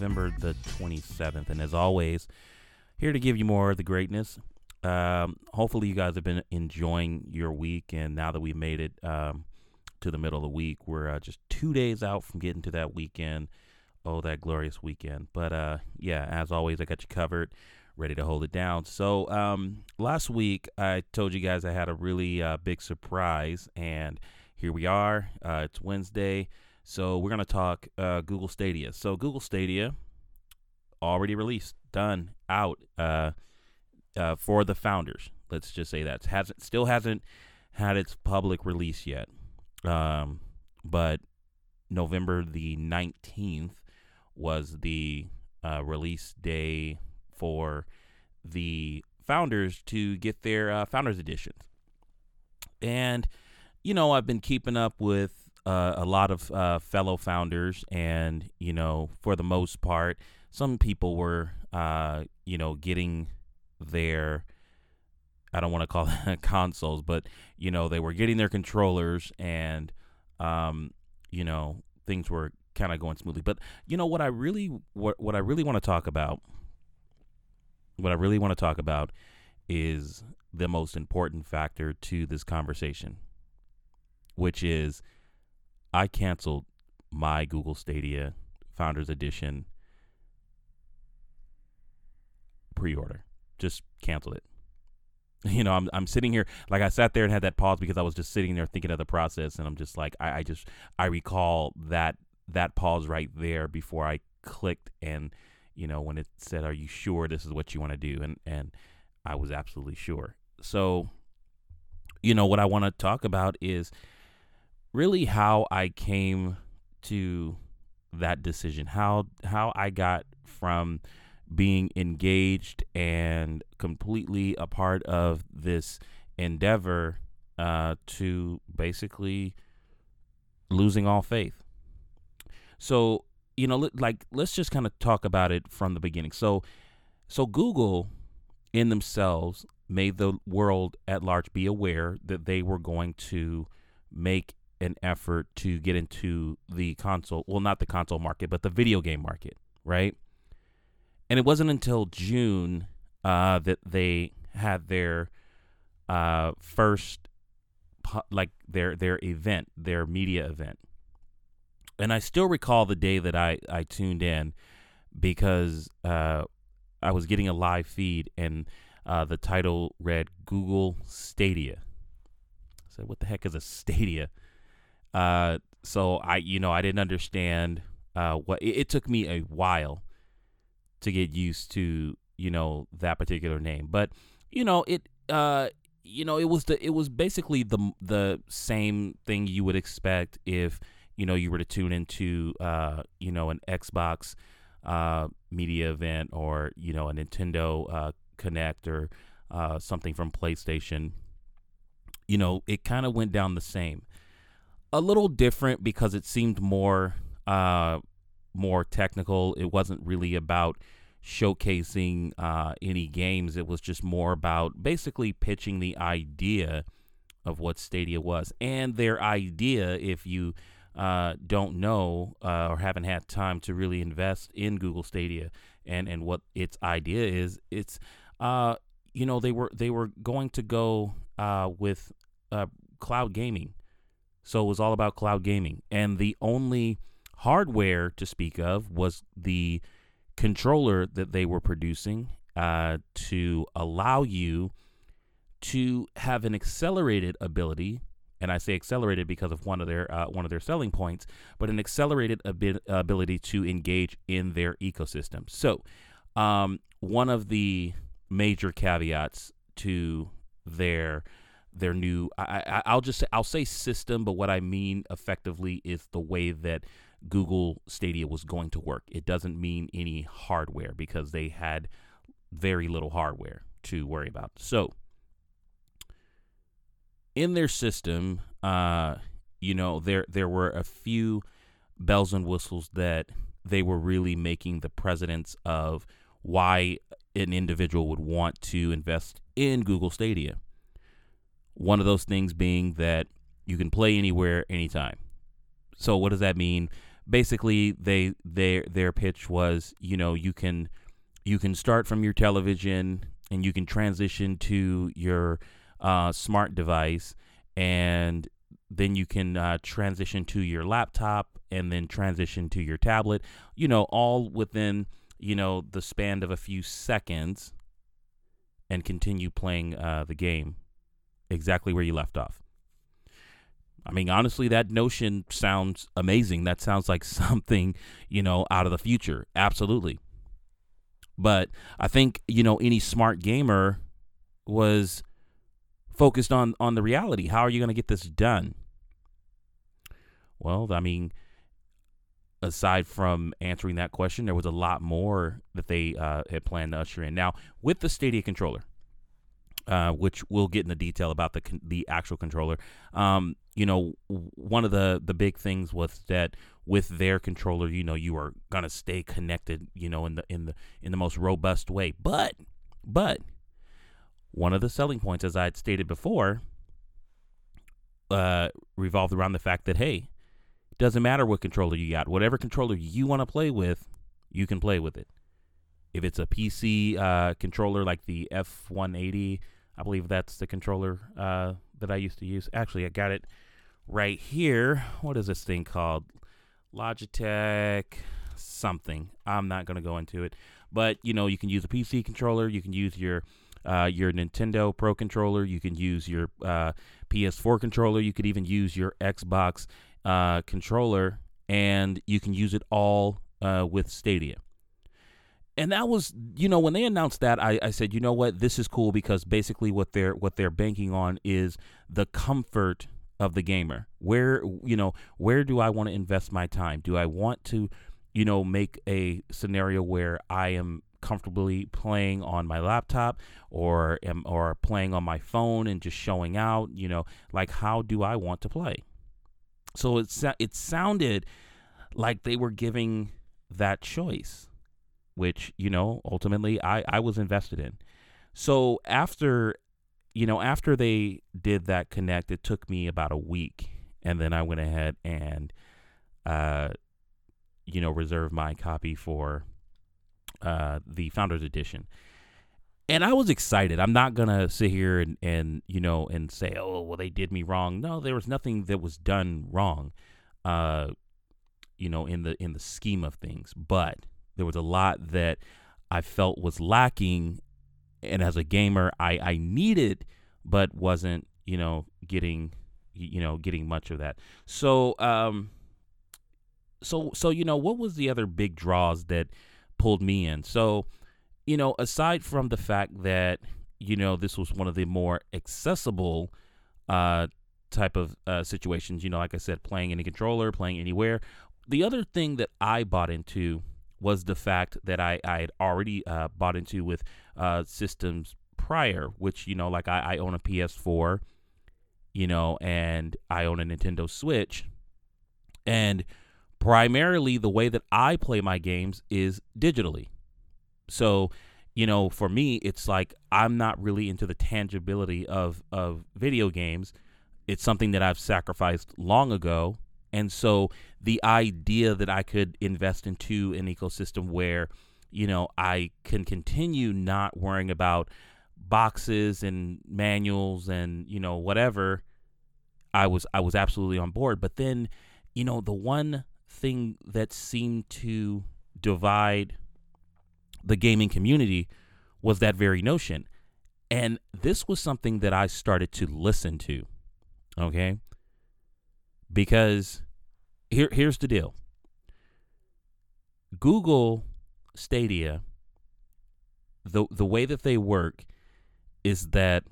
November the 27th. And as always, here to give you more of the greatness. Um, hopefully, you guys have been enjoying your week. And now that we made it um, to the middle of the week, we're uh, just two days out from getting to that weekend. Oh, that glorious weekend. But uh, yeah, as always, I got you covered, ready to hold it down. So um, last week, I told you guys I had a really uh, big surprise. And here we are. Uh, it's Wednesday. So we're going to talk uh, Google Stadia. So Google Stadia already released, done, out uh, uh, for the founders. Let's just say that hasn't still hasn't had its public release yet. Um, but November the 19th was the uh, release day for the founders to get their uh, founders editions. And you know, I've been keeping up with uh, a lot of uh, fellow founders, and you know, for the most part, some people were, uh, you know, getting their I don't want to call it consoles, but you know, they were getting their controllers, and um, you know, things were kind of going smoothly. But you know, what I really what what I really want to talk about, what I really want to talk about, is the most important factor to this conversation which is I canceled my Google Stadia Founders Edition pre-order. Just canceled it. You know, I'm I'm sitting here like I sat there and had that pause because I was just sitting there thinking of the process, and I'm just like I, I just I recall that that pause right there before I clicked and you know when it said, "Are you sure this is what you want to do?" and and I was absolutely sure. So, you know, what I want to talk about is really how I came to that decision, how how I got from being engaged and completely a part of this endeavor uh, to basically losing all faith. So you know, like let's just kind of talk about it from the beginning. So, so Google in themselves made the world at large be aware that they were going to make an effort to get into the console, well, not the console market, but the video game market, right? And it wasn't until June uh, that they had their uh, first, like their their event, their media event. And I still recall the day that I I tuned in because uh, I was getting a live feed and uh, the title read Google Stadia. I said, "What the heck is a Stadia?" Uh, so I, you know, I didn't understand uh, what it, it, took me a while to get used to, you know, that particular name. But you know, it, uh, you know, it was the it was basically the the same thing you would expect if you know you were to tune into, uh, you know, an Xbox uh, media event or you know a Nintendo uh, Connect or uh, something from PlayStation. You know, it kind of went down the same a little different because it seemed more uh, more technical. It wasn't really about showcasing uh, any games. It was just more about basically pitching the idea of what Stadia was and their idea. If you uh, don't know uh, or haven't had time to really invest in Google Stadia and and what its idea is, it's uh, you know they were they were going to go uh, with uh, cloud gaming so it was all about cloud gaming. And the only hardware to speak of was the controller that they were producing uh, to allow you to have an accelerated ability. And I say accelerated because of one of their uh, one of their selling points, but an accelerated abi- ability to engage in their ecosystem. So, um, one of the major caveats to their their new I, I will just say I'll say system, but what I mean effectively is the way that Google Stadia was going to work. It doesn't mean any hardware because they had very little hardware to worry about. So in their system, uh, you know, there there were a few bells and whistles that they were really making the precedence of why an individual would want to invest in Google Stadia. One of those things being that you can play anywhere, anytime. So what does that mean? Basically, they their their pitch was, you know, you can you can start from your television and you can transition to your uh, smart device and then you can uh, transition to your laptop and then transition to your tablet you know all within you know the span of a few seconds and continue playing uh, the game exactly where you left off I mean, honestly, that notion sounds amazing. That sounds like something, you know, out of the future. Absolutely. But I think, you know, any smart gamer was focused on on the reality. How are you going to get this done? Well, I mean, aside from answering that question, there was a lot more that they uh, had planned to usher in. Now, with the Stadia controller, uh, which we'll get into detail about the the actual controller. Um, you know, one of the the big things was that with their controller, you know, you are gonna stay connected, you know, in the in the in the most robust way. But but one of the selling points, as I had stated before, uh, revolved around the fact that hey, it doesn't matter what controller you got, whatever controller you want to play with, you can play with it. If it's a PC uh, controller like the F180, I believe that's the controller uh, that I used to use. Actually, I got it right here. What is this thing called? Logitech something. I'm not going to go into it. But, you know, you can use a PC controller. You can use your uh, your Nintendo Pro controller. You can use your uh, PS4 controller. You could even use your Xbox uh, controller. And you can use it all uh, with Stadia and that was you know when they announced that I, I said you know what? This is cool because basically what they're what they're banking on is the comfort of the gamer. Where you know where do i want to invest my time? Do i want to you know make a scenario where i am comfortably playing on my laptop or am or playing on my phone and just showing out you know like how do i want to play? So it it sounded like they were giving that choice which you know ultimately I I was invested in. So after you know after they did that connect, it took me about a week, and then I went ahead and uh you know reserved my copy for uh the Founders Edition. And I was excited. I'm not gonna sit here and, and you know and say, oh well, they did me wrong. No, there was nothing that was done wrong, uh, you know, in the in the scheme of things. But there was a lot that I felt was lacking, and as a gamer, I I needed, but wasn't you know getting you know getting much of that. So um, so so you know what was the other big draws that pulled me in? So you know aside from the fact that you know this was one of the more accessible uh type of uh, situations. You know, like I said, playing any controller, playing anywhere. The other thing that I bought into was the fact that I, I had already uh, bought into with uh, systems prior, which, you know, like I, I own a PS4, you know, and I own a Nintendo Switch. And primarily the way that I play my games is digitally. So, you know, for me, it's like I'm not really into the tangibility of, of video games. It's something that I've sacrificed long ago and so the idea that I could invest into an ecosystem where, you know, I can continue not worrying about boxes and manuals and, you know, whatever, I was I was absolutely on board. But then, you know, the one thing that seemed to divide the gaming community was that very notion. And this was something that I started to listen to. Okay because here here's the deal. Google Stadia the the way that they work is that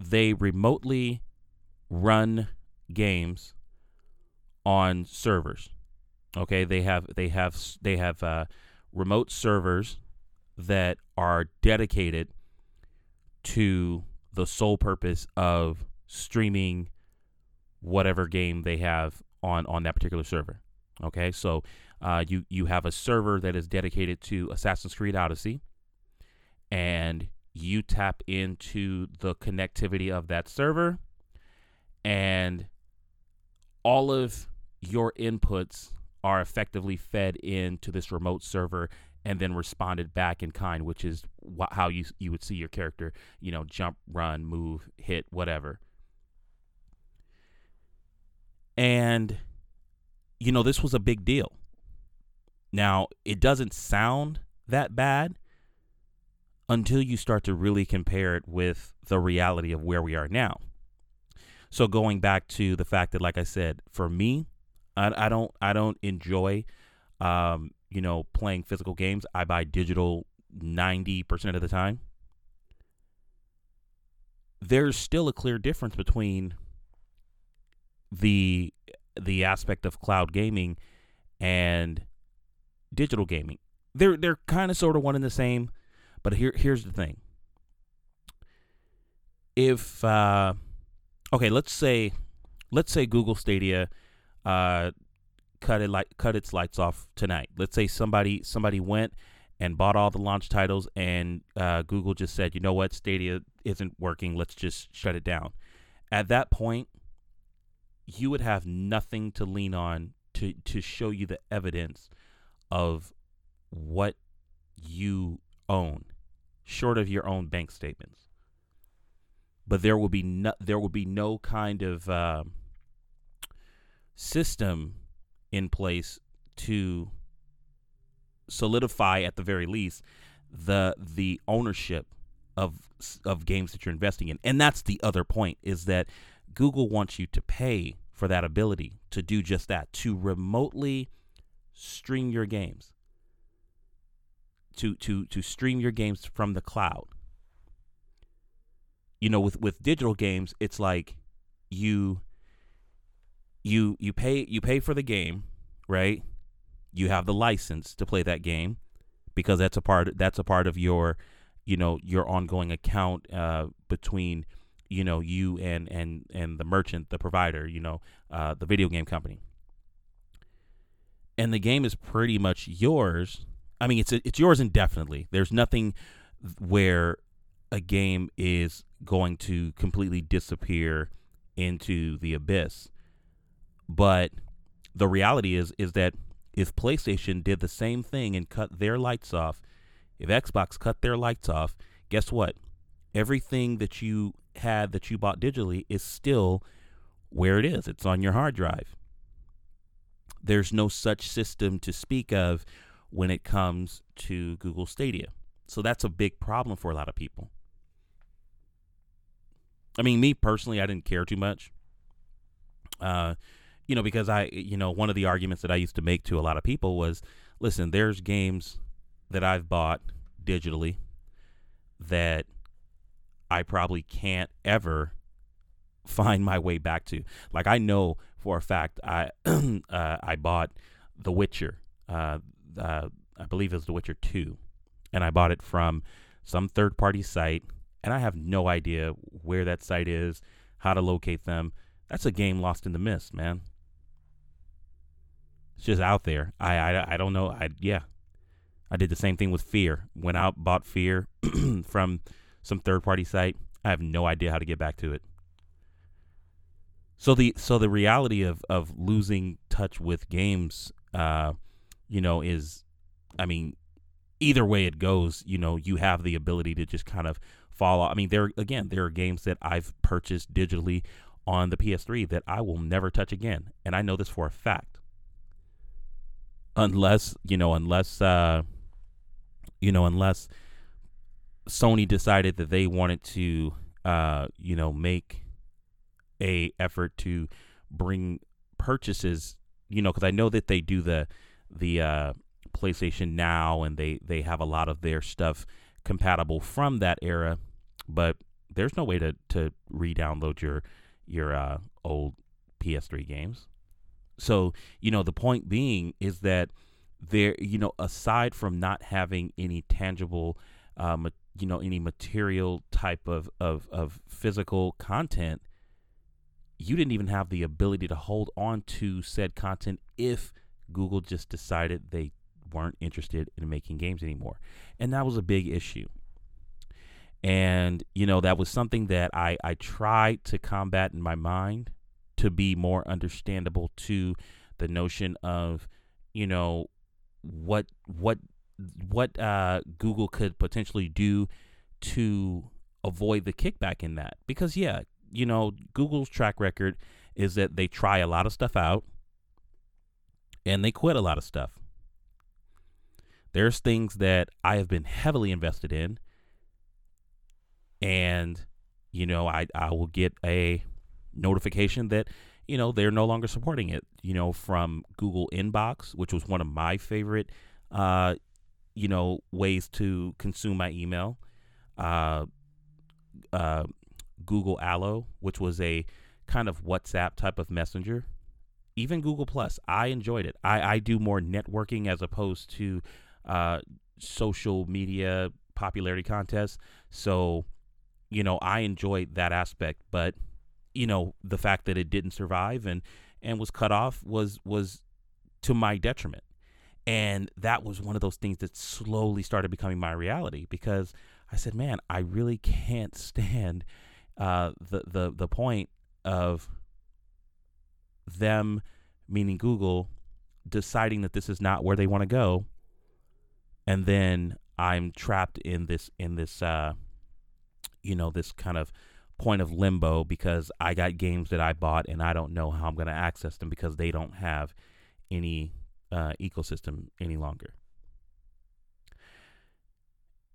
they remotely run games on servers. Okay, they have they have they have uh, remote servers that are dedicated to the sole purpose of streaming whatever game they have on on that particular server. Okay, so uh, you you have a server that is dedicated to Assassin's Creed Odyssey, and you tap into the connectivity of that server, and all of your inputs are effectively fed into this remote server and then responded back in kind, which is wh- how you you would see your character, you know, jump, run, move, hit, whatever. And you know, this was a big deal. Now, it doesn't sound that bad until you start to really compare it with the reality of where we are now. So going back to the fact that, like I said, for me, I, I don't I don't enjoy, um, you know, playing physical games. I buy digital ninety percent of the time. There's still a clear difference between the the aspect of cloud gaming and digital gaming. They're they're kind of sort of one and the same, but here here's the thing. If uh, okay, let's say let's say Google Stadia uh, cut it like cut its lights off tonight. Let's say somebody somebody went and bought all the launch titles, and uh, Google just said, you know what, Stadia isn't working. Let's just shut it down. At that point, you would have nothing to lean on to to show you the evidence of what you own, short of your own bank statements. But there will be no, there will be no kind of uh, system in place to solidify, at the very least, the the ownership of of games that you're investing in. And that's the other point is that Google wants you to pay for that ability to do just that, to remotely stream your games. To to to stream your games from the cloud. You know with with digital games it's like you you you pay you pay for the game right? You have the license to play that game because that's a part that's a part of your you know your ongoing account uh, between you know you and and and the merchant the provider you know uh, the video game company and the game is pretty much yours. I mean, it's it's yours indefinitely. There's nothing where a game is going to completely disappear into the abyss. But the reality is is that if PlayStation did the same thing and cut their lights off, if Xbox cut their lights off, guess what? Everything that you had that you bought digitally is still where it is. It's on your hard drive there's no such system to speak of when it comes to Google Stadia. So that's a big problem for a lot of people. I mean, me personally, I didn't care too much. Uh, you know, because I, you know, one of the arguments that I used to make to a lot of people was, listen, there's games that I've bought digitally that I probably can't ever find my way back to. Like I know for a fact I uh, I bought The Witcher. Uh, uh, I believe it was The Witcher Two, and I bought it from some third party site, and I have no idea where that site is, how to locate them. That's a game lost in the mist, man. It's just out there. I I, I don't know. I yeah. I did the same thing with Fear. Went out, bought Fear from some third party site. I have no idea how to get back to it. So the so the reality of of losing touch with games, uh, you know, is, I mean, either way it goes, you know, you have the ability to just kind of fall. off. I mean, there again, there are games that I've purchased digitally on the PS3 that I will never touch again, and I know this for a fact. Unless you know, unless uh, you know, unless Sony decided that they wanted to, uh, you know, make a effort to bring purchases, you know, because I know that they do the the uh, PlayStation Now and they they have a lot of their stuff compatible from that era, but there's no way to to re-download your your uh, old PS3 games. So you know the point being is that there you know aside from not having any tangible um, you know any material type of, of of physical content you didn't even have the ability to hold on to said content if Google just decided they weren't interested in making games anymore. And that was a big issue. And, you know, that was something that I, I tried to combat in my mind to be more understandable to the notion of, you know, what what what uh, Google could potentially do to avoid the kickback in that. Because yeah, you know, Google's track record is that they try a lot of stuff out and they quit a lot of stuff. There's things that I have been heavily invested in and you know, I I will get a notification that you know they're no longer supporting it. You know, from Google Inbox, which was one of my favorite, uh, you know, ways to consume my email. Uh, uh, Google Allo, which was a kind of WhatsApp type of messenger. Even Google Plus, I enjoyed it. I, I do more networking as opposed to uh, social media popularity contests. So you know, I enjoyed that aspect, but you know, the fact that it didn't survive and and was cut off was was to my detriment. And that was one of those things that slowly started becoming my reality because I said, "Man, I really can't stand uh, the the the point of them, meaning Google, deciding that this is not where they want to go, and then I'm trapped in this in this uh, you know, this kind of point of limbo because I got games that I bought and I don't know how I'm going to access them because they don't have any uh, ecosystem any longer.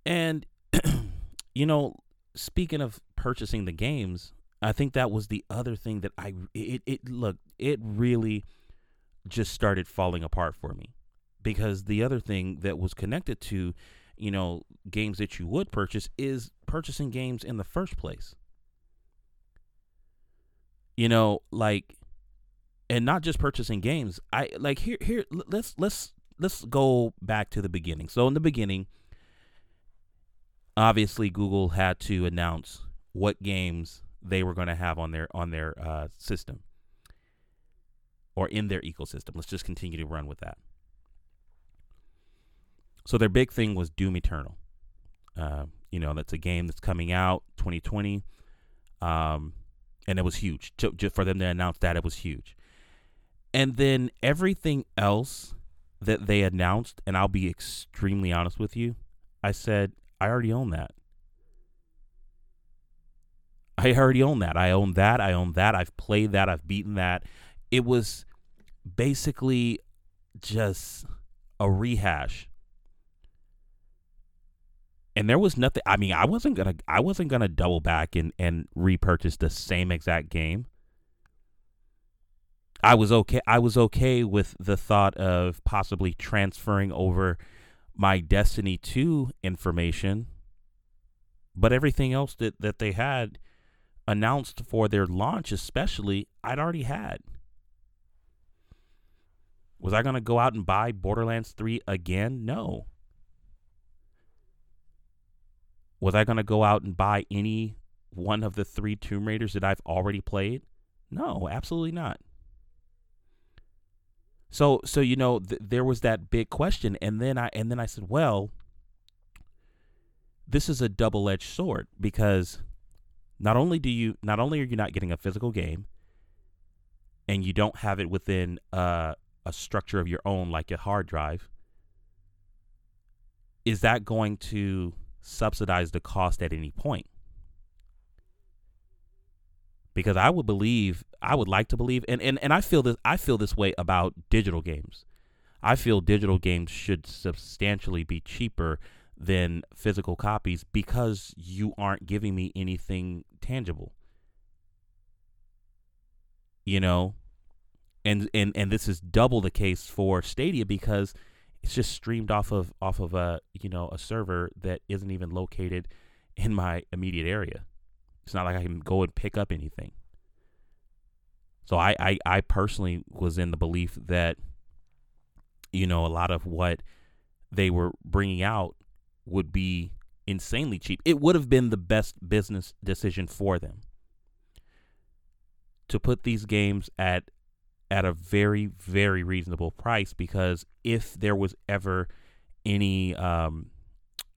And, you know, speaking of purchasing the games, I think that was the other thing that I, it, it, look, it really just started falling apart for me because the other thing that was connected to you know, games that you would purchase is purchasing games in the first place. You know, like and not just purchasing games. I like here here let's let's let's go back to the beginning. So in the beginning, obviously Google had to announce what games they were going to have on their on their uh, system or in their ecosystem. Let's just continue to run with that. So their big thing was Doom Eternal. Uh, you know, that's a game that's coming out 2020. Um, and it was huge. Just for them to announce that, it was huge. And then everything else that they announced, and I'll be extremely honest with you, I said, I already own that. I already own that. I own that. I own that. I've played that. I've beaten that. It was basically just a rehash and there was nothing i mean i wasn't gonna i wasn't gonna double back and and repurchase the same exact game i was okay i was okay with the thought of possibly transferring over my destiny 2 information but everything else that that they had announced for their launch especially i'd already had was i going to go out and buy borderlands 3 again no Was I going to go out and buy any one of the three Tomb Raiders that I've already played? No, absolutely not. So so you know th- there was that big question and then I and then I said, well, this is a double-edged sword because not only do you not only are you not getting a physical game and you don't have it within uh, a structure of your own like a hard drive, is that going to subsidize the cost at any point. Because I would believe, I would like to believe, and, and, and I feel this I feel this way about digital games. I feel digital games should substantially be cheaper than physical copies because you aren't giving me anything tangible. You know? And and and this is double the case for Stadia because it's just streamed off of off of a you know a server that isn't even located in my immediate area. It's not like I can go and pick up anything. So I, I, I personally was in the belief that you know a lot of what they were bringing out would be insanely cheap. It would have been the best business decision for them to put these games at at a very very reasonable price because if there was ever any um,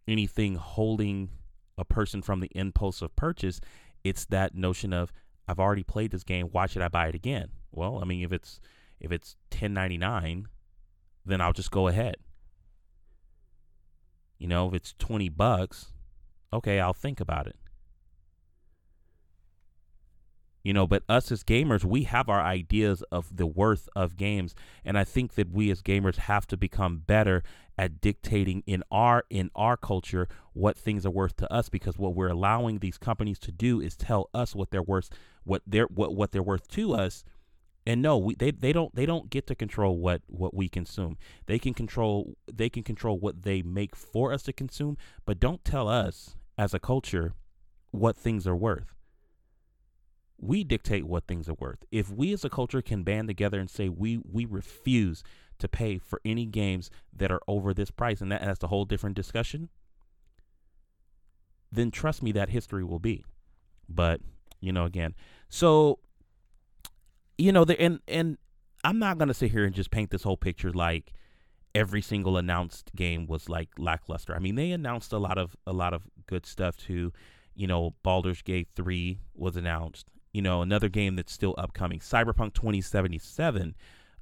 anything holding a person from the impulse of purchase, it's that notion of I've already played this game. Why should I buy it again? Well, I mean, if it's If it's 10.99, then I'll just go ahead. You know, if it's 20 bucks, okay, I'll think about it. You know, but us as gamers, we have our ideas of the worth of games, and I think that we as gamers have to become better at dictating in our in our culture what things are worth to us because what we're allowing these companies to do is tell us what they're worth what they're what, what they're worth to us. And no we, they, they don't they don't get to control what what we consume. They can control they can control what they make for us to consume but don't tell us as a culture what things are worth we dictate what things are worth if we as a culture can band together and say we we refuse to pay for any games that are over this price, and, that, and that's a whole different discussion, then trust me, that history will be. But, you know, again, so, you know, the, and, and I'm not to sit here and just paint this whole picture like every single announced game was like lackluster. I mean, they announced a lot of, a lot of good stuff too. You know, Baldur's Gate 3 was announced. You know, another game that's still upcoming, Cyberpunk 2077.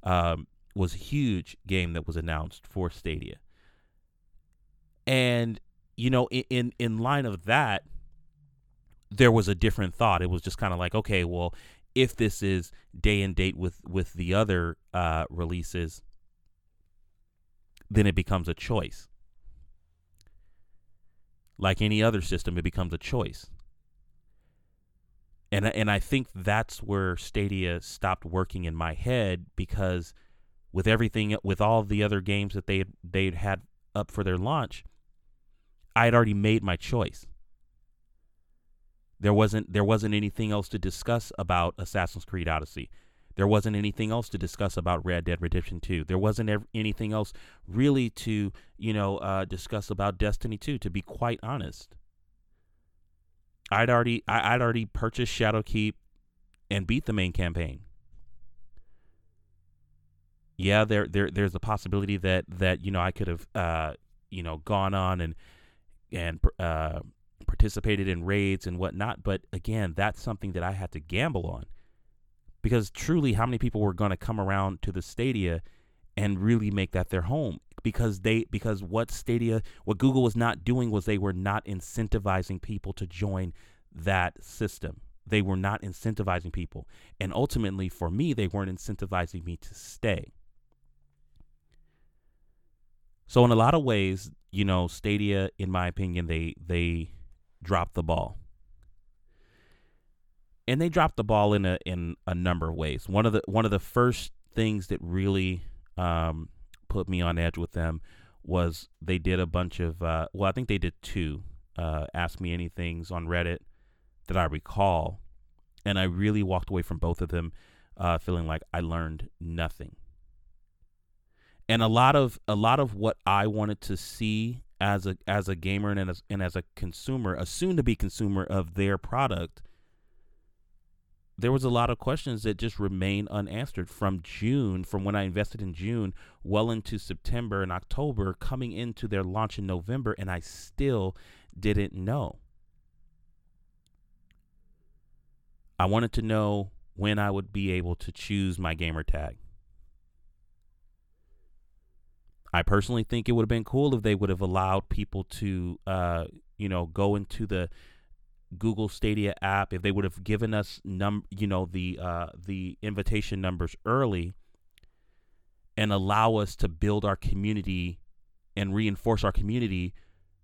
Um, was a huge game that was announced for Stadia. And you know, in in, in line of that, there was a different thought. It was just kind of like, okay, well, if this is day and date with with the other uh, releases, then it becomes a choice. Like any other system, it becomes a choice. And and I think that's where Stadia stopped working in my head because with everything with all the other games that they they'd had up for their launch, I had already made my choice. There wasn't there wasn't anything else to discuss about Assassin's Creed Odyssey. There wasn't anything else to discuss about Red Dead Redemption 2. There wasn't ev- anything else really to, you know, uh, discuss about Destiny 2, to be quite honest. I'd already I, I'd already purchased Shadowkeep and beat the main campaign yeah, there there there's a possibility that that you know I could have uh, you know gone on and and uh, participated in raids and whatnot. But again, that's something that I had to gamble on because truly, how many people were going to come around to the Stadia and really make that their home? Because they because what Stadia what Google was not doing was they were not incentivizing people to join that system. They were not incentivizing people. And ultimately, for me, they weren't incentivizing me to stay. So in a lot of ways, you know, Stadia, in my opinion, they they dropped the ball. And they dropped the ball in a in a number of ways. One of the one of the first things that really um, put me on edge with them was they did a bunch of uh, well, I think they did two uh, ask me anything's on Reddit that I recall, and I really walked away from both of them uh, feeling like I learned nothing. And a lot of a lot of what I wanted to see as a as a gamer and as and as a consumer, a soon to be consumer of their product, there was a lot of questions that just remain unanswered from June, from when I invested in June, well into September and October, coming into their launch in November, and I still didn't know. I wanted to know when I would be able to choose my gamer tag. I personally think it would have been cool if they would have allowed people to, uh, you know, go into the Google Stadia app. If they would have given us num, you know, the uh, the invitation numbers early, and allow us to build our community and reinforce our community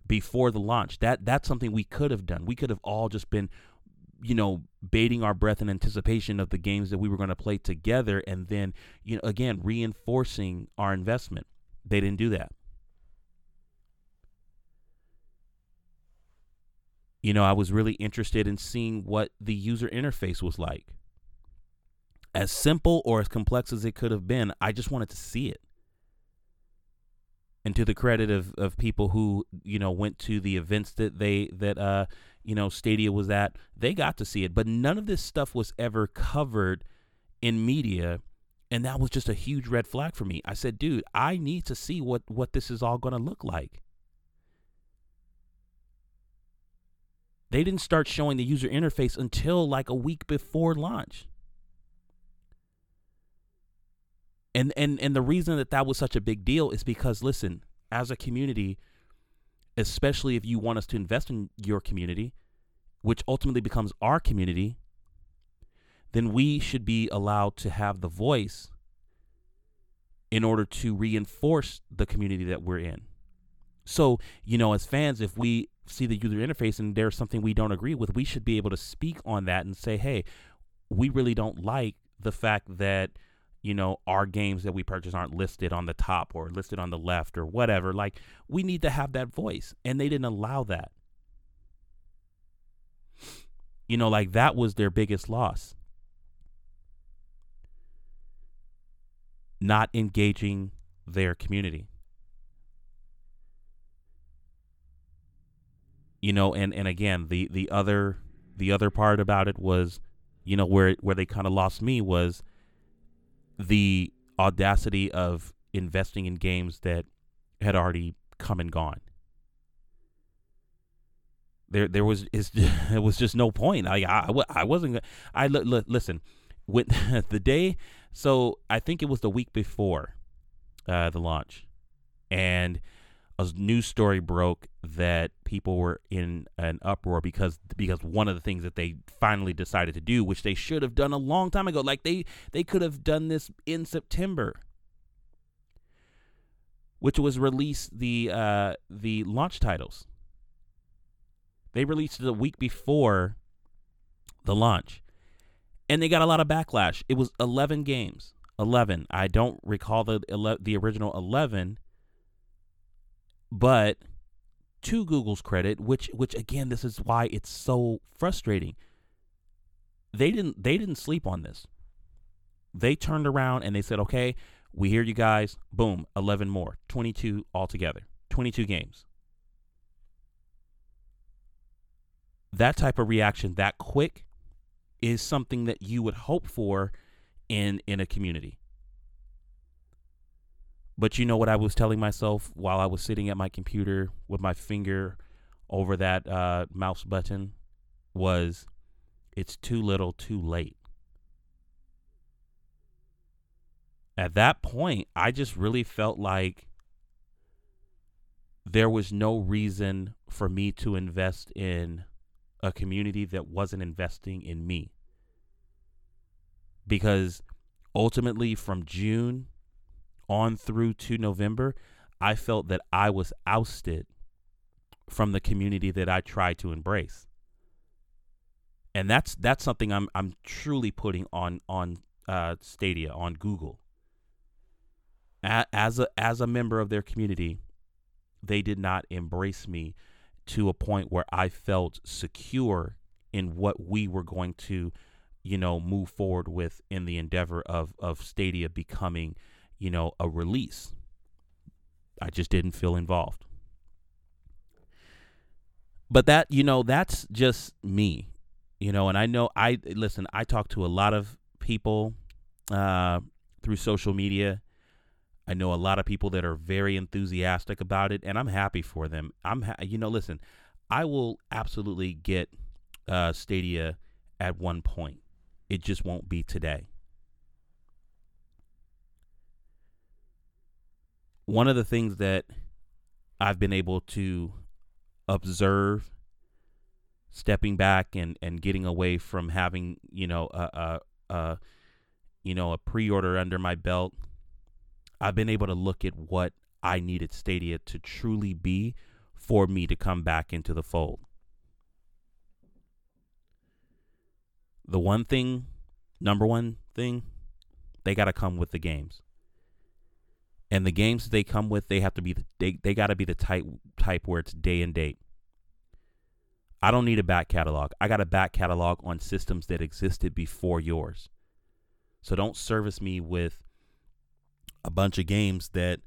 before the launch. That that's something we could have done. We could have all just been you know, baiting our breath in anticipation of the games that we were going to play together and then, you know, again, reinforcing our investment. They didn't do that. You know, I was really interested in seeing what the user interface was like. As simple or as complex as it could have been, I just wanted to see it. And to the credit of, of people who, you know, went to the events that they that uh, you know, Stadia was at, they got to see it. But none of this stuff was ever covered in media and that was just a huge red flag for me. I said, dude, I need to see what, what this is all to look like. They didn't start showing the user interface until like a week before launch. And and and the reason that that was such a big deal is because listen, as a community, especially if you want us to invest in your community, which ultimately becomes our community, then we should be allowed to have the voice in order to reinforce the community that we're in. So, you know, as fans, if we see the user interface and there's something we don't agree with, we should be able to speak on that and say, hey, we really don't like the fact that, you know, our games that we purchase aren't listed on the top or listed on the left or whatever. Like, we need to have that voice. And they didn't allow that. You know, like that was their biggest loss. Not engaging their community. You know and and again the the other the other part about it was you know where where they kind of lost me was the audacity of investing in games that had already come and gone. There there was is it was just no point. I I, I wasn't I l- l- listen when the day so I think it was the week before uh, the launch and a news story broke that people were in an uproar because because one of the things that they finally decided to do, which they should have done a long time ago, like they they could have done this in September, which was release the uh, the launch titles. They released it a week before the launch, and they got a lot of backlash. It was eleven games, eleven. I don't recall the the original eleven but to Google's credit, which which again, this is why it's so frustrating. They didn't they didn't sleep on this. They turned around and they said, "Okay, we hear you guys. Boom, 11 more. 22 altogether. 22 games." That type of reaction that quick is something that you would hope for in in a community. But you know what I was telling myself while I was sitting at my computer with my finger over that uh, mouse button was it's too little, too late. At that point, I just really felt like there was no reason for me to invest in a community that wasn't investing in me. Because ultimately, from June on through to November, I felt that I was ousted from the community that I tried to embrace. And that's that's something I'm I'm truly putting on on uh, Stadia on Google. A- as a as a member of their community, they did not embrace me to a point where I felt secure in what we were going to, you know, move forward with in the endeavor of of Stadia becoming you know, a release. I just didn't feel involved. But that, you know, that's just me, you know, and I know I listen, I talk to a lot of people uh, through social media. I know a lot of people that are very enthusiastic about it, and I'm happy for them. I'm, ha- you know, listen, I will absolutely get uh, Stadia at one point. It just won't be today. One of the things that I've been able to observe stepping back and and getting away from having you know a, a, a you know a pre-order under my belt I've been able to look at what I needed Stadia to truly be for me to come back into the fold. The one thing number one thing they got to come with the games and the games that they come with, they have to be the, they they got to be the type type where it's day and date. I don't need a back catalog. I got a back catalog on systems that existed before yours. So don't service me with a bunch of games that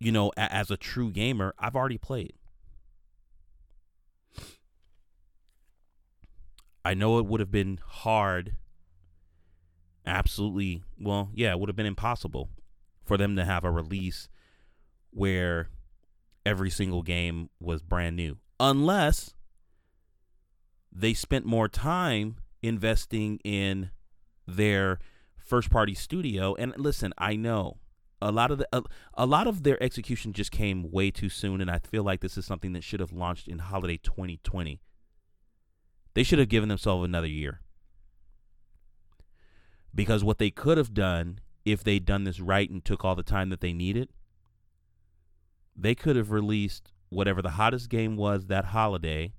you know, a- as a true gamer, I've already played. I know it would have been hard. Absolutely. Well, yeah, it would have been impossible for them to have a release where every single game was brand new, unless they spent more time investing in their first party studio and listen, I know a lot of the a, a, lot of their execution just came way too soon and I feel like this is something that should have launched in holiday 2020. They should have given themselves another year. Because what they could have done if they'd done this right and took all the time that they needed, they could have released whatever the hottest game was that holiday,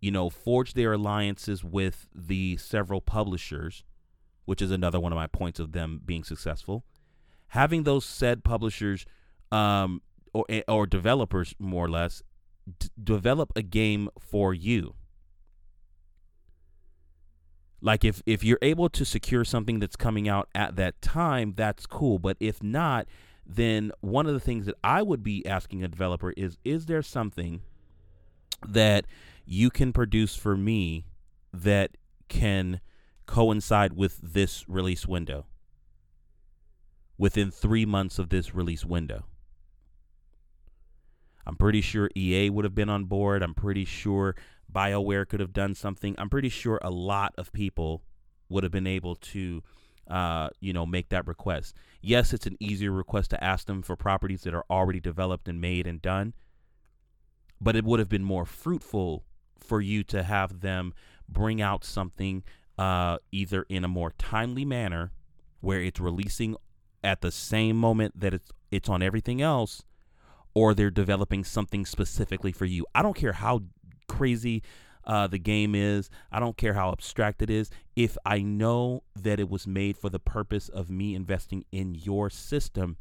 you know, forged their alliances with the several publishers, which is another one of my points of them being successful. Having those said publishers um, or, eh, or developers, more or less, d- develop a game for you. Like if if you're able to secure something that's coming out at that time, that's cool. But if not, then one of the things that I would be asking a developer is is there something that you can produce for me that can coincide with this release window? Within 3 months of this release window. I'm pretty sure EA would have been on board. I'm pretty sure BioWare could have done something I'm pretty sure a lot of people would have been able to uh, you know, make that request. Yes, it's an easier request to ask them for properties that are already developed and made and done, but it would have been more fruitful for you to have them bring out something uh, either in a more timely manner where it's releasing at the same moment that it's it's on everything else or they're developing something specifically for you. I don't care how crazy uh, the game is. I don't care how abstract it is. If I know that it was made for the purpose of me investing in your system,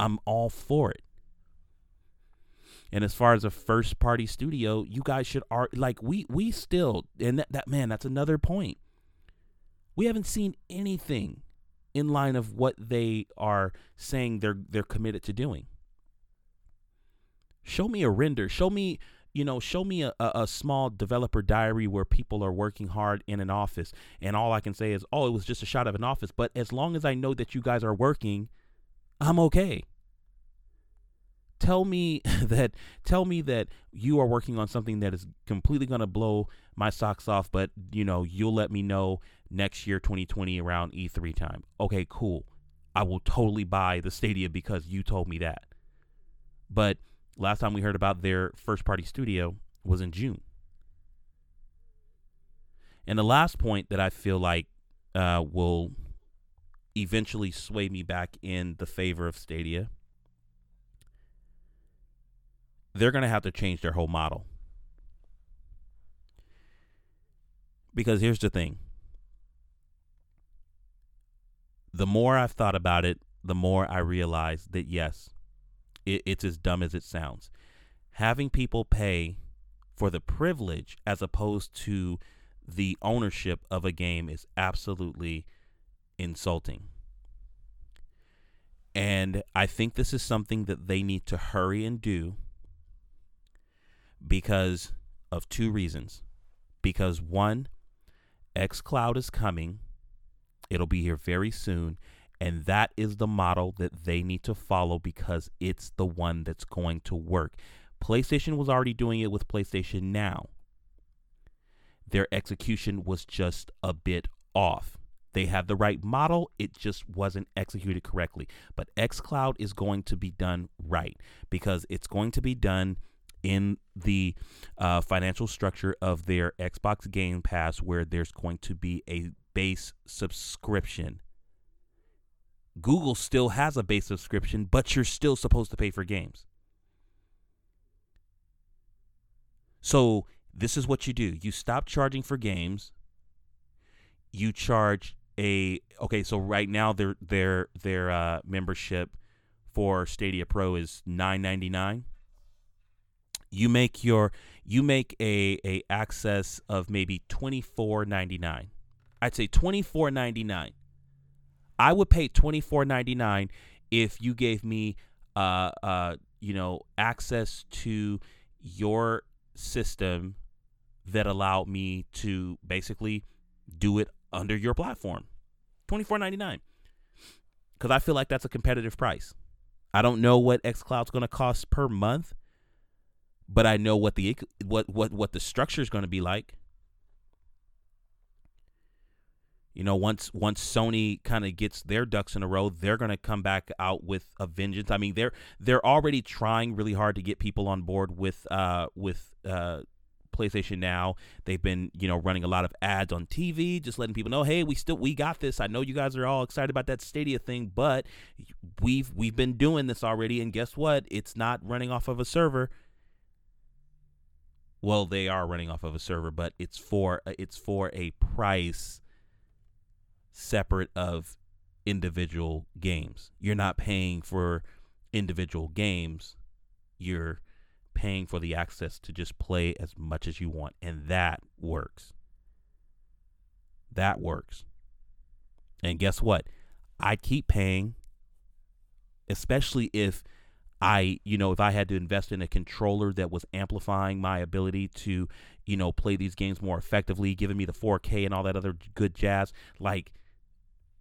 I'm all for it. And as far as a first party studio, you guys should are like we we still and that, that man, that's another point. We haven't seen anything in line of what they are saying they're they're committed to doing. Show me a render. Show me you know, show me a, a, small developer diary where people are working hard in an office. And all I can say is, oh, it was just a shot of an office. But as long as I know that you guys are working, I'm okay. Tell me that tell me that you are working on something that is completely to blow my socks off, but you know, you'll let me know next year 2020 around E3 time. Okay, cool. I will totally buy the Stadia because you told me that. But Last time we heard about their first party studio was in June. And the last point that I feel like uh, will eventually sway me back in the favor of Stadia, they're going to have to change their whole model. Because here's the thing the more I've thought about it, the more I realize that yes, it, it's as dumb as it sounds. Having people pay for the privilege as opposed to the ownership of a game is absolutely insulting. And I think this is something that they need to hurry and do because of two reasons. Because one, xCloud is coming, it'll be here very soon, and that is the model that they need to follow because it's the one that's going to work. PlayStation was already doing it with PlayStation Now. Their execution was just a bit off. They had the right model, it just wasn't executed correctly. But xCloud is going to be done right because it's going to be done in the uh, financial structure of their Xbox Game Pass, where there's going to be a base subscription Google still has a base subscription, but you're still supposed to pay for games. So this is what you do. You stop charging for games. You charge a okay, so right now their their their uh, membership for Stadia Pro is nine ninety nine. You make your you make a a access of maybe twenty four ninety nine. I'd say twenty four ninety nine. I would pay twenty four ninety nine if you gave me uh uh you know access to your system that allowed me to basically do it under your platform. Twenty four ninety nine. Because I feel like that's a competitive price. I don't know what xCloud's going to cost per month, but I know what the what what what the structure is going to be like. You know, once once Sony kind of gets their ducks in a row, they're going to come back out with a vengeance. I mean, they're they're already trying really hard to get people on board with uh with uh PlayStation Now. They've been, you know, running a lot of ads on TV, just letting people know, hey, we still we got this. I know you guys are all excited about that Stadia thing, but we've we've been doing this already, and guess what? It's not running off of a server. Well, they are running off of a server, but it's for it's for a price separate of individual games. You're not paying for individual games. You're paying for the access to just play as much as you want. And that works. That works. And guess what? I keep paying, especially if I, you know, if I had to invest in a controller that was amplifying my ability to, you know, play these games more effectively, giving me the 4K and all that other good jazz, like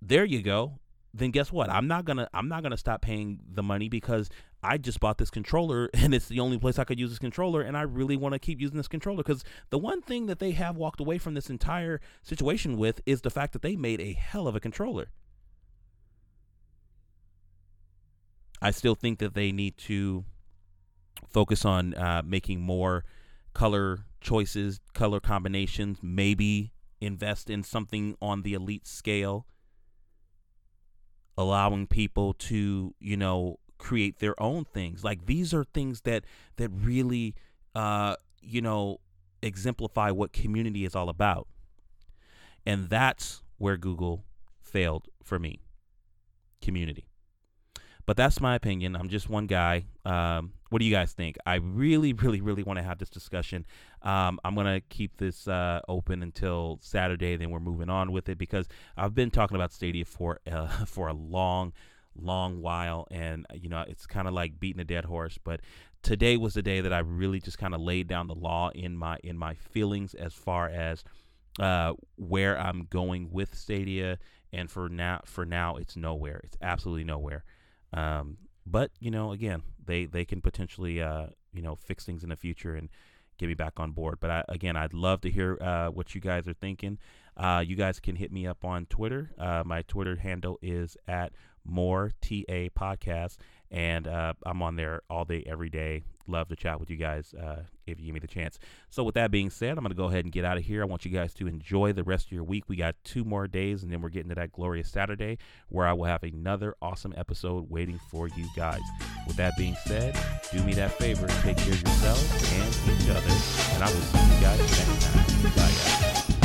there you go. Then guess what? I'm not gonna I'm not gonna stop paying the money because I just bought this controller and it's the only place I could use this controller and I really want to keep using this controller because the one thing that they have walked away from this entire situation with is the fact that they made a hell of a controller. I still think that they need to focus on uh, making more color choices, color combinations, maybe invest in something on the elite scale, allowing people to, you know, create their own things. Like these are things that that really uh, you know, exemplify what community is all about. And that's where Google failed for me. Community. But that's my opinion. I'm just one guy. Um, what do you guys think? I really, really, really want to have this discussion. Um, I'm gonna keep this uh, open until Saturday. Then we're moving on with it because I've been talking about Stadia for uh, for a long, long while, and you know it's kind of like beating a dead horse. But today was the day that I really just kind of laid down the law in my in my feelings as far as uh, where I'm going with Stadia. And for now, for now, it's nowhere. It's absolutely nowhere. Um, but you know, again, they they can potentially uh, you know fix things in the future and get me back on board. But I, again, I'd love to hear uh, what you guys are thinking. Uh, you guys can hit me up on Twitter. Uh, my Twitter handle is at more TA podcast, and uh, I'm on there all day, every day. Love to chat with you guys uh, if you give me the chance. So, with that being said, I'm going to go ahead and get out of here. I want you guys to enjoy the rest of your week. We got two more days, and then we're getting to that glorious Saturday where I will have another awesome episode waiting for you guys. With that being said, do me that favor, take care of yourselves and each other, and I will see you guys next time.